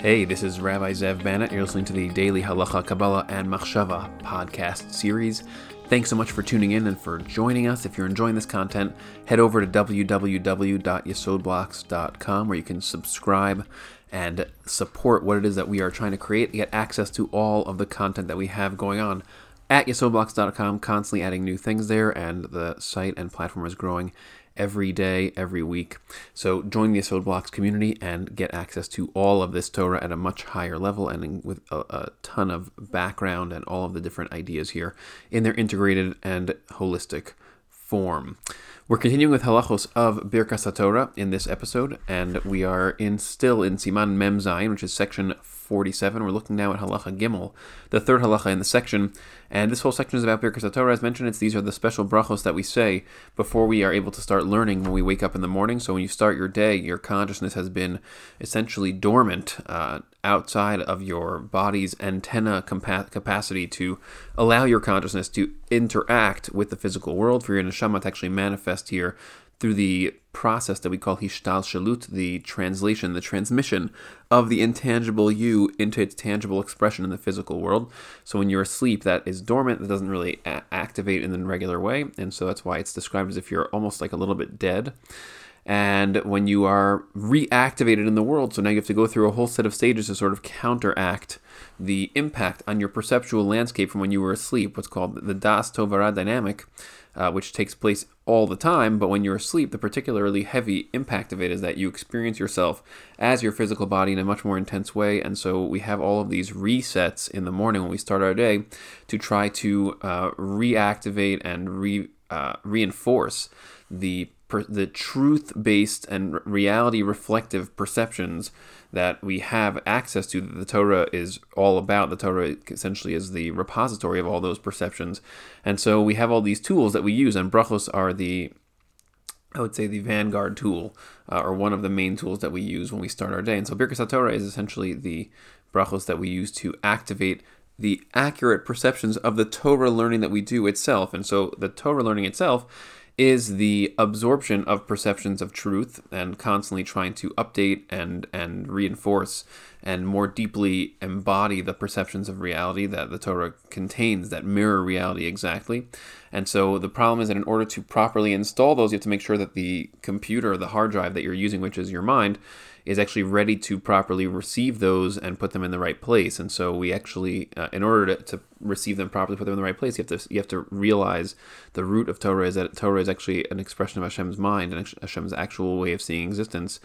Hey, this is Rabbi Zev Banat. You're listening to the Daily Halacha, Kabbalah, and Machshava podcast series. Thanks so much for tuning in and for joining us. If you're enjoying this content, head over to www.yesodblocks.com where you can subscribe and support what it is that we are trying to create, get access to all of the content that we have going on at yesodblocks.com, constantly adding new things there, and the site and platform is growing every day, every week. So join the Yesod Blocks community and get access to all of this Torah at a much higher level and with a, a, ton of background and all of the different ideas here in their integrated and holistic form. We're continuing with halachos of Birkas Torah in this episode, and we are in still in Siman Mem Zayin, which is section 47. We're looking now at halacha Gimel, the third halacha in the section, and this whole section is about Birkas Torah. As mentioned, it's these are the special brachos that we say before we are able to start learning when we wake up in the morning. So when you start your day, your consciousness has been essentially dormant uh, outside of your body's antenna compa- capacity to allow your consciousness to interact with the physical world for your neshama to actually manifest here through the process that we call hishtalshelut, the translation, the transmission of the intangible you into its tangible expression in the physical world. So when you're asleep, that is dormant, that doesn't really a- activate in the regular way, and so that's why it's described as if you're almost like a little bit dead. And when you are reactivated in the world, so now you have to go through a whole set of stages to sort of counteract the impact on your perceptual landscape from when you were asleep, what's called the Das Tovara dynamic, uh, which takes place all the time. But when you're asleep, the particularly heavy impact of it is that you experience yourself as your physical body in a much more intense way. And so we have all of these resets in the morning when we start our day to try to uh, reactivate and re, uh, reinforce the per, the truth based and reality reflective perceptions that we have access to that the Torah is all about. The Torah essentially is the repository of all those perceptions. And so we have all these tools that we use, and brachos are the I would say the vanguard tool, uh, or one of the main tools that we use when we start our day. And so Birkas Torah is essentially the brachos that we use to activate the accurate perceptions of the Torah learning that we do itself. And so the Torah learning itself is the absorption of perceptions of truth and constantly trying to update and and reinforce and more deeply embody the perceptions of reality that the Torah contains that mirror reality exactly. And so the problem is that in order to properly install those, you have to make sure that the computer, the hard drive that you're using, which is your mind, is actually ready to properly receive those and put them in the right place. And so we actually, uh, in order to, to receive them properly, put them in the right place, you have to you have to realize the root of Torah is that Torah is actually an expression of Hashem's mind and Hashem's actual way of seeing existence.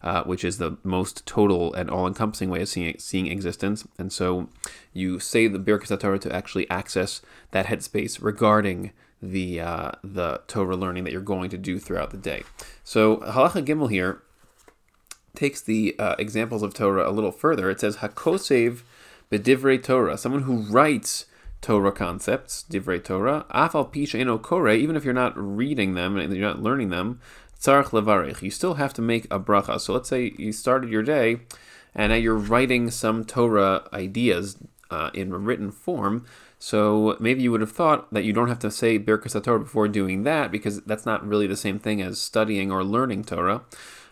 Uh, which is the most total and all-encompassing way of seeing seeing existence. And so, you say the Birkas Torah to actually access that headspace regarding the uh, the Torah learning that you're going to do throughout the day. So, Halacha Gimel here takes the uh, examples of Torah a little further. It says Hakosev bedivrei Torah, someone who writes Torah concepts, divrei Torah, afal pisha eno kore, even if you're not reading them and you're not learning them, tzarich levarich, you still have to make a bracha. So let's say you started your day and now you're writing some Torah ideas uh, in written form. So maybe you would have thought that you don't have to say Birkas Torah before doing that because that's not really the same thing as studying or learning Torah.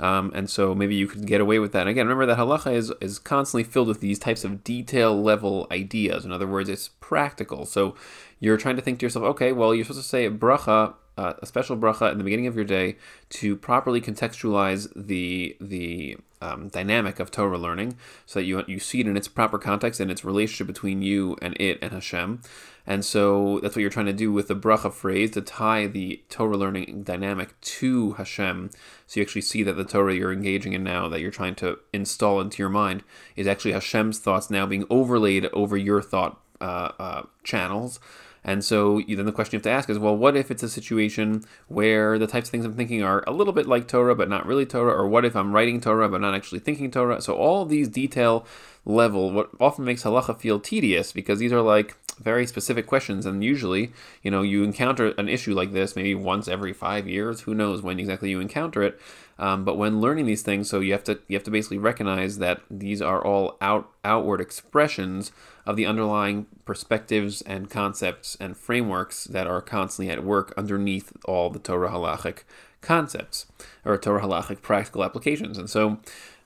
Um, and so maybe you could get away with that. And again, remember that halacha is, is constantly filled with these types of detail level ideas. In other words, it's practical. So you're trying to think to yourself, okay, well, you're supposed to say bracha, uh, a special bracha in the beginning of your day to properly contextualize the the um, dynamic of Torah learning, so that you you see it in its proper context and its relationship between you and it and Hashem. And so that's what you're trying to do with the bracha phrase to tie the Torah learning dynamic to Hashem. So you actually see that the Torah you're engaging in now, that you're trying to install into your mind, is actually Hashem's thoughts now being overlaid over your thought uh, uh, channels. And so then the question you have to ask is, well, what if it's a situation where the types of things I'm thinking are a little bit like Torah, but not really Torah? Or what if I'm writing Torah, but not actually thinking Torah? So all these detail level, what often makes halacha feel tedious, because these are like very specific questions. And usually, you know, you encounter an issue like this maybe once every five years. Who knows when exactly you encounter it? Um, but when learning these things, so you have to you have to basically recognize that these are all out outward expressions of the underlying perspectives and concepts and frameworks that are constantly at work underneath all the Torah halachic concepts or Torah halachic practical applications. And so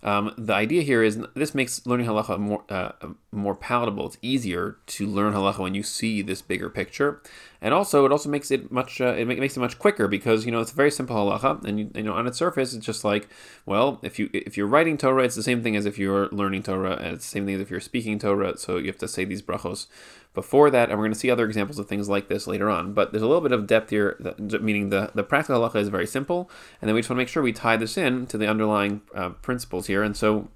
um, the idea here is this makes learning halacha more uh, more palatable. It's easier to learn halacha when you see this bigger picture, and also it also makes it much uh, it makes it much quicker because you know it's a very simple halacha, and you, you, know on its surface it's just like well if you if you're writing Torah it's the same thing as if you're learning Torah, and it's the same thing as if you're speaking Torah. So you have to say these brachos before that, and we're going to see other examples of things like this later on. But there's a little bit of depth here, meaning the, the practical halacha is very simple, and then we just want to make sure we tie this in to the underlying uh, principles here. And so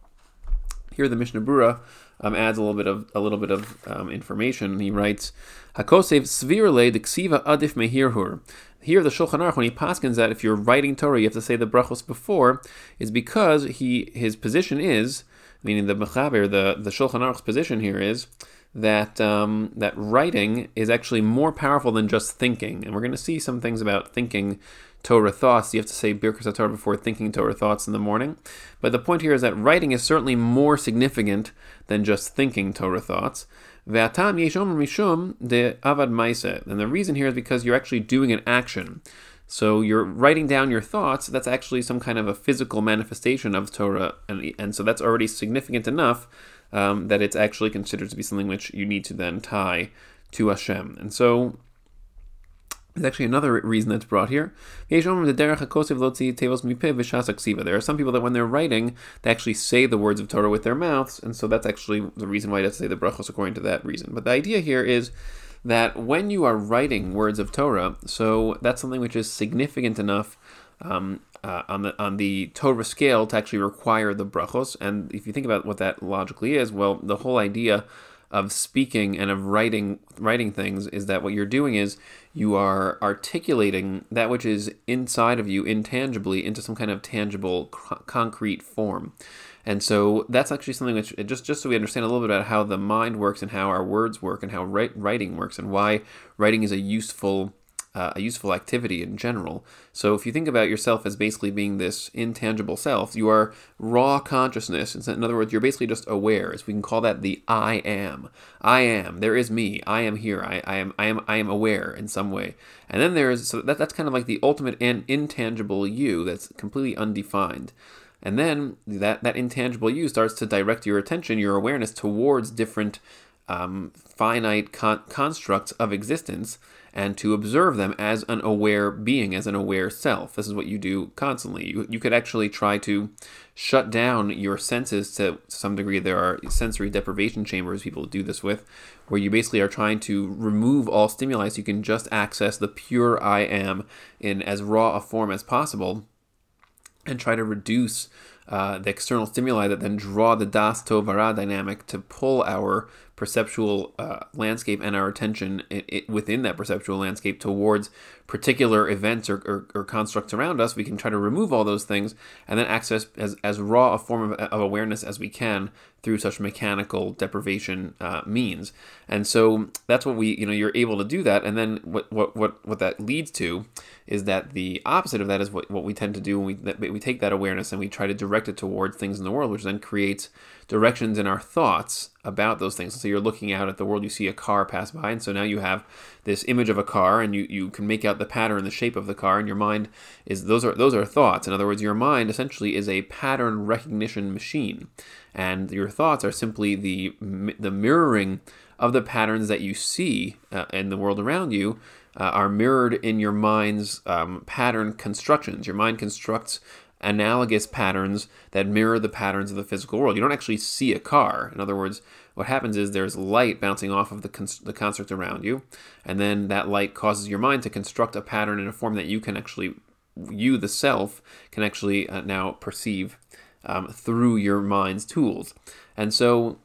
here the Mishnah Berurah um, adds a little bit of a little bit of um, information. He writes, "Hakosev svirle de ksiva adif mehirhur." Here, the Shulchan Aruch, when he paskins that if you're writing Torah, you have to say the brachos before, is because he his position is, meaning the mechaber, the the Shulchan Aruch's position here is that um, that writing is actually more powerful than just thinking, and we're going to see some things about thinking Torah thoughts. You have to say Birkas Torah before thinking Torah thoughts in the morning. But the point here is that writing is certainly more significant than just thinking Torah thoughts. Ve'atam yeshom mishum de avad maise. And the reason here is because you're actually doing an action. So you're writing down your thoughts. That's actually some kind of a physical manifestation of Torah, and, and so that's already significant enough um, that it's actually considered to be something which you need to then tie to Hashem. And so there's actually another reason that's brought here. There are some people that when they're writing, they actually say the words of Torah with their mouths, and so that's actually the reason why you have to say the brachos according to that reason. But the idea here is that when you are writing words of Torah, so that's something which is significant enough um, uh, on the on the Torah scale to actually require the brachos. And if you think about what that logically is, well, the whole idea of speaking and of writing writing things is that what you're doing is you are articulating that which is inside of you intangibly into some kind of tangible concrete form. And so that's actually something which just just so we understand a little bit about how the mind works and how our words work and how writing works and why writing is a useful uh, a useful activity in general. So if you think about yourself as basically being this intangible self, you are raw consciousness. In other words, you're basically just aware. So we can call that the I am. I am. There is me. I am here. I, I am. I am. I am aware in some way. And then there's so that that's kind of like the ultimate and intangible you that's completely undefined. And then that that intangible you starts to direct your attention, your awareness towards different um, finite con- constructs of existence and to observe them as an aware being, as an aware self. This is what you do constantly. You, you could actually try to shut down your senses to some degree. There are sensory deprivation chambers people do this with, where you basically are trying to remove all stimuli so you can just access the pure I am in as raw a form as possible and try to reduce uh, the external stimuli that then draw the das tovara dynamic to pull our perceptual uh, landscape and our attention it, it, within that perceptual landscape towards particular events or, or, or, constructs around us, we can try to remove all those things and then access as, as raw a form of, of awareness as we can through such mechanical deprivation uh, means. And so that's what we, you know, you're able to do that. And then what, what, what, what that leads to is that the opposite of that is what, what we tend to do when we, that we take that awareness and we try to direct it towards things in the world, which then creates directions in our thoughts about those things. So you're looking out at the world, you see a car pass by, and so now you have this image of a car, and you, you can make out the pattern, the shape of the car, and your mind is those are those are thoughts. In other words, your mind essentially is a pattern recognition machine, and your thoughts are simply the the mirroring of the patterns that you see uh, in the world around you. Uh, are mirrored in your mind's um, pattern constructions. Your mind constructs analogous patterns that mirror the patterns of the physical world. You don't actually see a car. In other words, what happens is there's light bouncing off of the, the construct around you, and then that light causes your mind to construct a pattern in a form that you can actually, you, the self, can actually uh, now perceive um, through your mind's tools. And so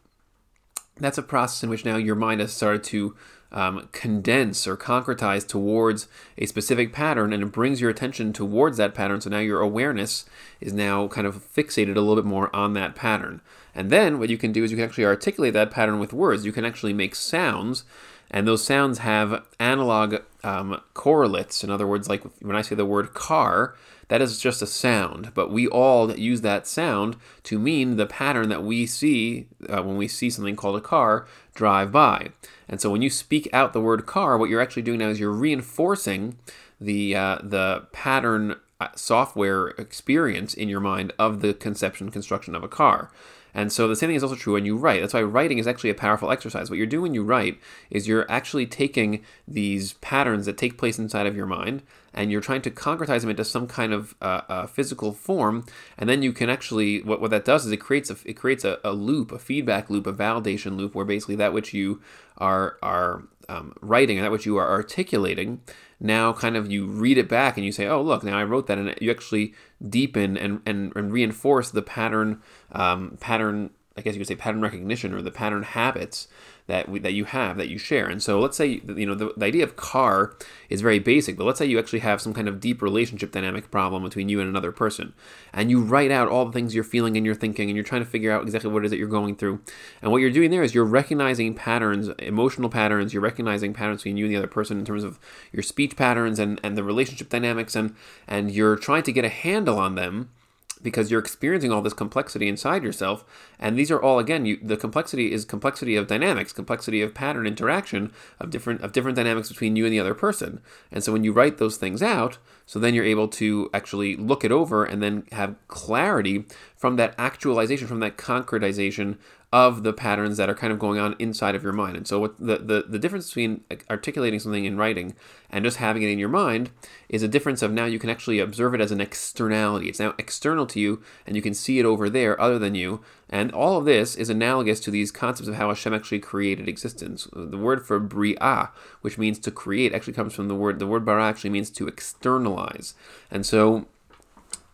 that's a process in which now your mind has started to um, condense or concretize towards a specific pattern and it brings your attention towards that pattern. So now your awareness is now kind of fixated a little bit more on that pattern. And then what you can do is you can actually articulate that pattern with words. You can actually make sounds, and those sounds have analog um, correlates. In other words, like when I say the word car, that is just a sound, but we all use that sound to mean the pattern that we see uh, when we see something called a car drive by. And so when you speak out the word car, what you're actually doing now is you're reinforcing the uh, the pattern uh, software experience in your mind of the conception construction of a car. And so the same thing is also true when you write. That's why writing is actually a powerful exercise. What you're doing when you write is you're actually taking these patterns that take place inside of your mind and you're trying to concretize them into some kind of uh, uh, physical form. And then you can actually, what, what that does is it creates a, it creates a, a loop, a feedback loop, a validation loop, where basically that which you are are um, writing and that which you are articulating now kind of you read it back and you say, oh, look, now I wrote that. And you actually deepen and, and, and reinforce the pattern, um, pattern, I guess you could say pattern recognition or the pattern habits that we, that you have that you share. And so let's say you know the, the idea of car is very basic, but let's say you actually have some kind of deep relationship dynamic problem between you and another person, and you write out all the things you're feeling and you're thinking, and you're trying to figure out exactly what it is that you're going through. And what you're doing there is you're recognizing patterns, emotional patterns. You're recognizing patterns between you and the other person in terms of your speech patterns and and the relationship dynamics, and and you're trying to get a handle on them because you're experiencing all this complexity inside yourself and these are all again you, the complexity is complexity of dynamics complexity of pattern interaction of different of different dynamics between you and the other person. And so when you write those things out so then you're able to actually look it over and then have clarity from that actualization from that concretization of the patterns that are kind of going on inside of your mind. And so what the, the, the difference between articulating something in writing and just having it in your mind is a difference of now you can actually observe it as an externality. It's now external to you and you can see it over there other than you. And all of this is analogous to these concepts of how Hashem actually created existence. The word for bri'ah, which means to create, actually comes from the word, the word bara actually means to externalize. And so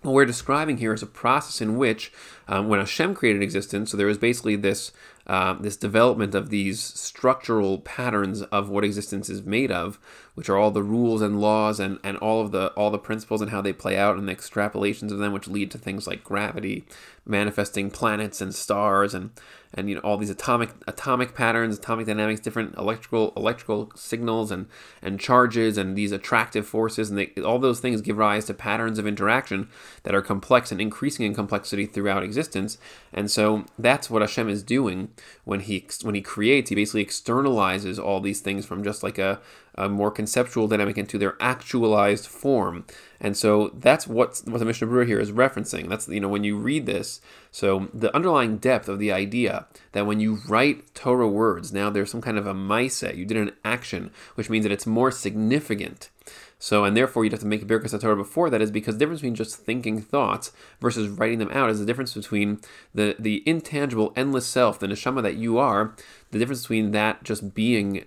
what we're describing here is a process in which, um, when Hashem created existence, so there was basically this uh, this development of these structural patterns of what existence is made of, which are all the rules and laws and, and all of the all the principles and how they play out and the extrapolations of them, which lead to things like gravity, manifesting planets and stars and and you know all these atomic atomic patterns, atomic dynamics, different electrical electrical signals and and charges and these attractive forces and they, all those things give rise to patterns of interaction that are complex and increasing in complexity throughout existence. And so that's what Hashem is doing when he when he creates. He basically externalizes all these things from just like a a more conceptual dynamic into their actualized form. And so that's what, what the Mishnah Berurah here is referencing. That's, you know, when you read this, so the underlying depth of the idea that when you write Torah words, now there's some kind of a mindset, you did an action, which means that it's more significant. So, and therefore you'd have to make a Birkas Torah before that is because the difference between just thinking thoughts versus writing them out is the difference between the, the intangible, endless self, the neshama that you are, the difference between that just being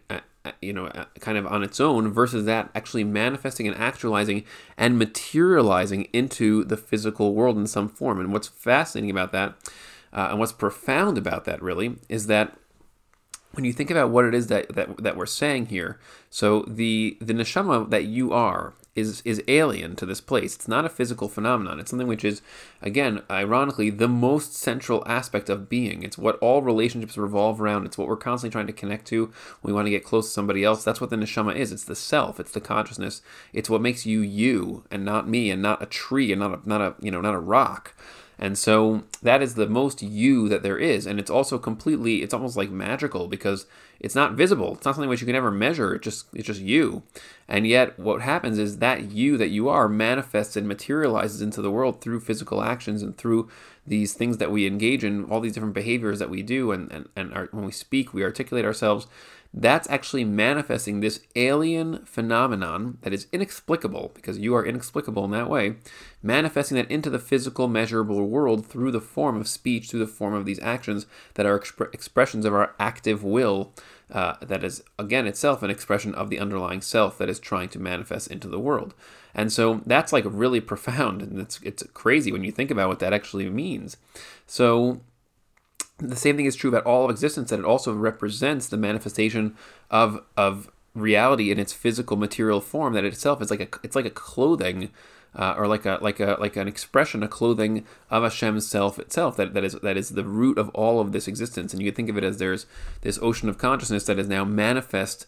you know, kind of on its own versus that actually manifesting and actualizing and materializing into the physical world in some form. And what's fascinating about that, uh, and what's profound about that, really, is that when you think about what it is that, that, that we're saying here, so the the neshama that you are is is alien to this place. It's not a physical phenomenon. It's something which is, again, ironically, the most central aspect of being. It's what all relationships revolve around. It's what we're constantly trying to connect to. We want to get close to somebody else. That's what the neshama is. It's the self. It's the consciousness. It's what makes you you and not me and not a tree and not a not a you know not a rock. And so that is the most you that there is. And it's also completely, it's almost like magical because it's not visible. It's not something which you can ever measure. It just it's just you. And yet what happens is that you that you are manifests and materializes into the world through physical actions and through these things that we engage in, all these different behaviors that we do and, and, and our, when we speak, we articulate ourselves that's actually manifesting this alien phenomenon that is inexplicable, because you are inexplicable in that way, manifesting that into the physical, measurable world through the form of speech, through the form of these actions that are exp- expressions of our active will, uh, that is, again, itself an expression of the underlying self that is trying to manifest into the world. And so that's like really profound, and it's, it's crazy when you think about what that actually means. So the same thing is true about all of existence that it also represents the manifestation of of reality in its physical material form that itself is like a it's like a clothing uh, or like a like a like an expression a clothing of Hashem's self itself that, that is that is the root of all of this existence and you can think of it as there's this ocean of consciousness that is now manifest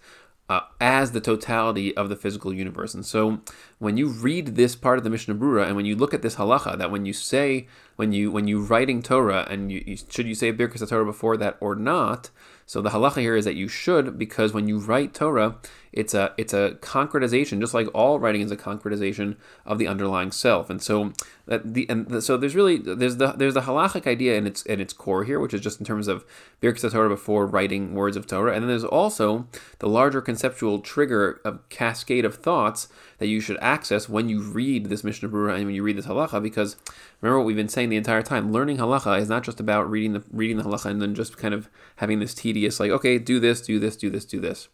uh, as the totality of the physical universe. And so when you read this part of the Mishnah Berurah and when you look at this halacha, that when you say when you when you writing Torah and you, you should you say Birkas Torah before that or not? So the halacha here is that you should because when you write Torah, it's a it's a concretization, just like all writing is a concretization of the underlying self. And so that the and the, so there's really there's the there's the halachic idea in its in its core here, which is just in terms of Birkas Torah before writing words of Torah, and then there's also the larger conceptual trigger of cascade of thoughts that you should access when you read this Mishnah Berurah and when you read this halacha. Because remember what we've been saying the entire time: learning halacha is not just about reading the reading the halacha and then just kind of having this tedious like okay, do this, do this, do this, do this.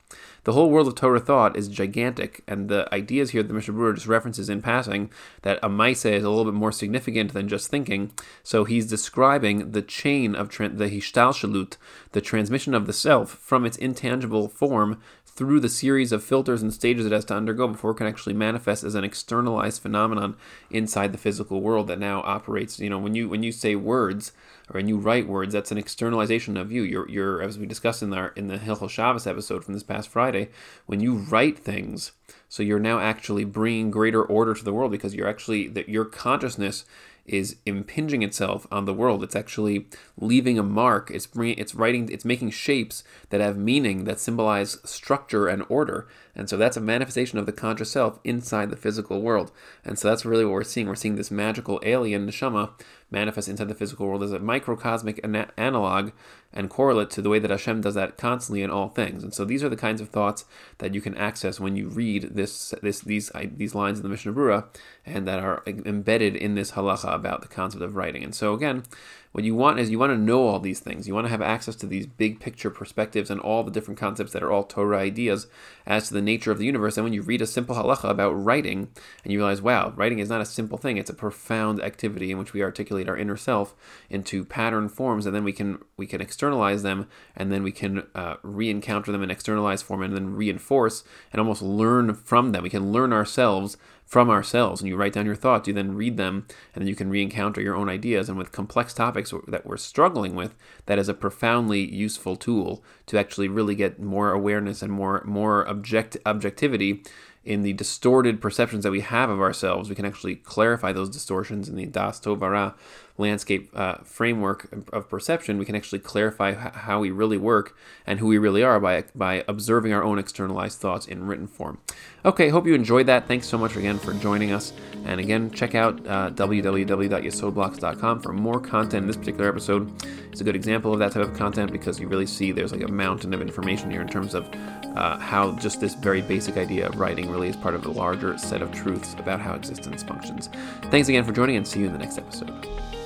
The whole world of Torah thought is gigantic, and the ideas here that Mishnah Berurah just references in passing that a maisa is a little bit more significant than just thinking. So he's describing the chain of tra- the hishtalshelut, the transmission of the self from its intangible form through the series of filters and stages it has to undergo before it can actually manifest as an externalized phenomenon inside the physical world that now operates. You know, when you when you say words or when you write words, that's an externalization of you. You're, you're as we discussed in our in the Hilchot Shabbos episode from this past Friday, when you write things, so you're now actually bringing greater order to the world because you're actually that your consciousness is impinging itself on the world. It's actually leaving a mark. It's bringing, it's writing, it's making shapes that have meaning that symbolize structure and order. And so that's a manifestation of the conscious self inside the physical world. And so that's really what we're seeing. We're seeing this magical alien neshama manifest inside the physical world as a microcosmic ana- analog and correlate to the way that Hashem does that constantly in all things. And so these are the kinds of thoughts that you can access when you read this, this these these lines in the Mishnah Berurah, and that are embedded in this halacha about the concept of writing. And so again, what you want is you want to know all these things. You want to have access to these big picture perspectives and all the different concepts that are all Torah ideas as to the nature of the universe. And when you read a simple halacha about writing, and you realize, wow, writing is not a simple thing; it's a profound activity in which we articulate our inner self into pattern forms, and then we can we can externalize them, and then we can uh, re-encounter them in externalized form, and then reinforce and almost learn from them. We can learn ourselves from ourselves and you write down your thoughts, you then read them, and then you can re encounter your own ideas. And with complex topics that we're struggling with, that is a profoundly useful tool to actually really get more awareness and more, more object, objectivity in the distorted perceptions that we have of ourselves. We can actually clarify those distortions in the Das Tovara landscape uh, framework of perception, we can actually clarify how we really work and who we really are by, by observing our own externalized thoughts in written form. Okay, hope you enjoyed that. Thanks so much again for joining us. And again, check out uh, www.yesodblocks.com for more content. This particular episode is a good example of that type of content because you really see there's like a mountain of information here in terms of uh, how just this very basic idea of writing really is part of a larger set of truths about how existence functions. Thanks again for joining and see you in the next episode.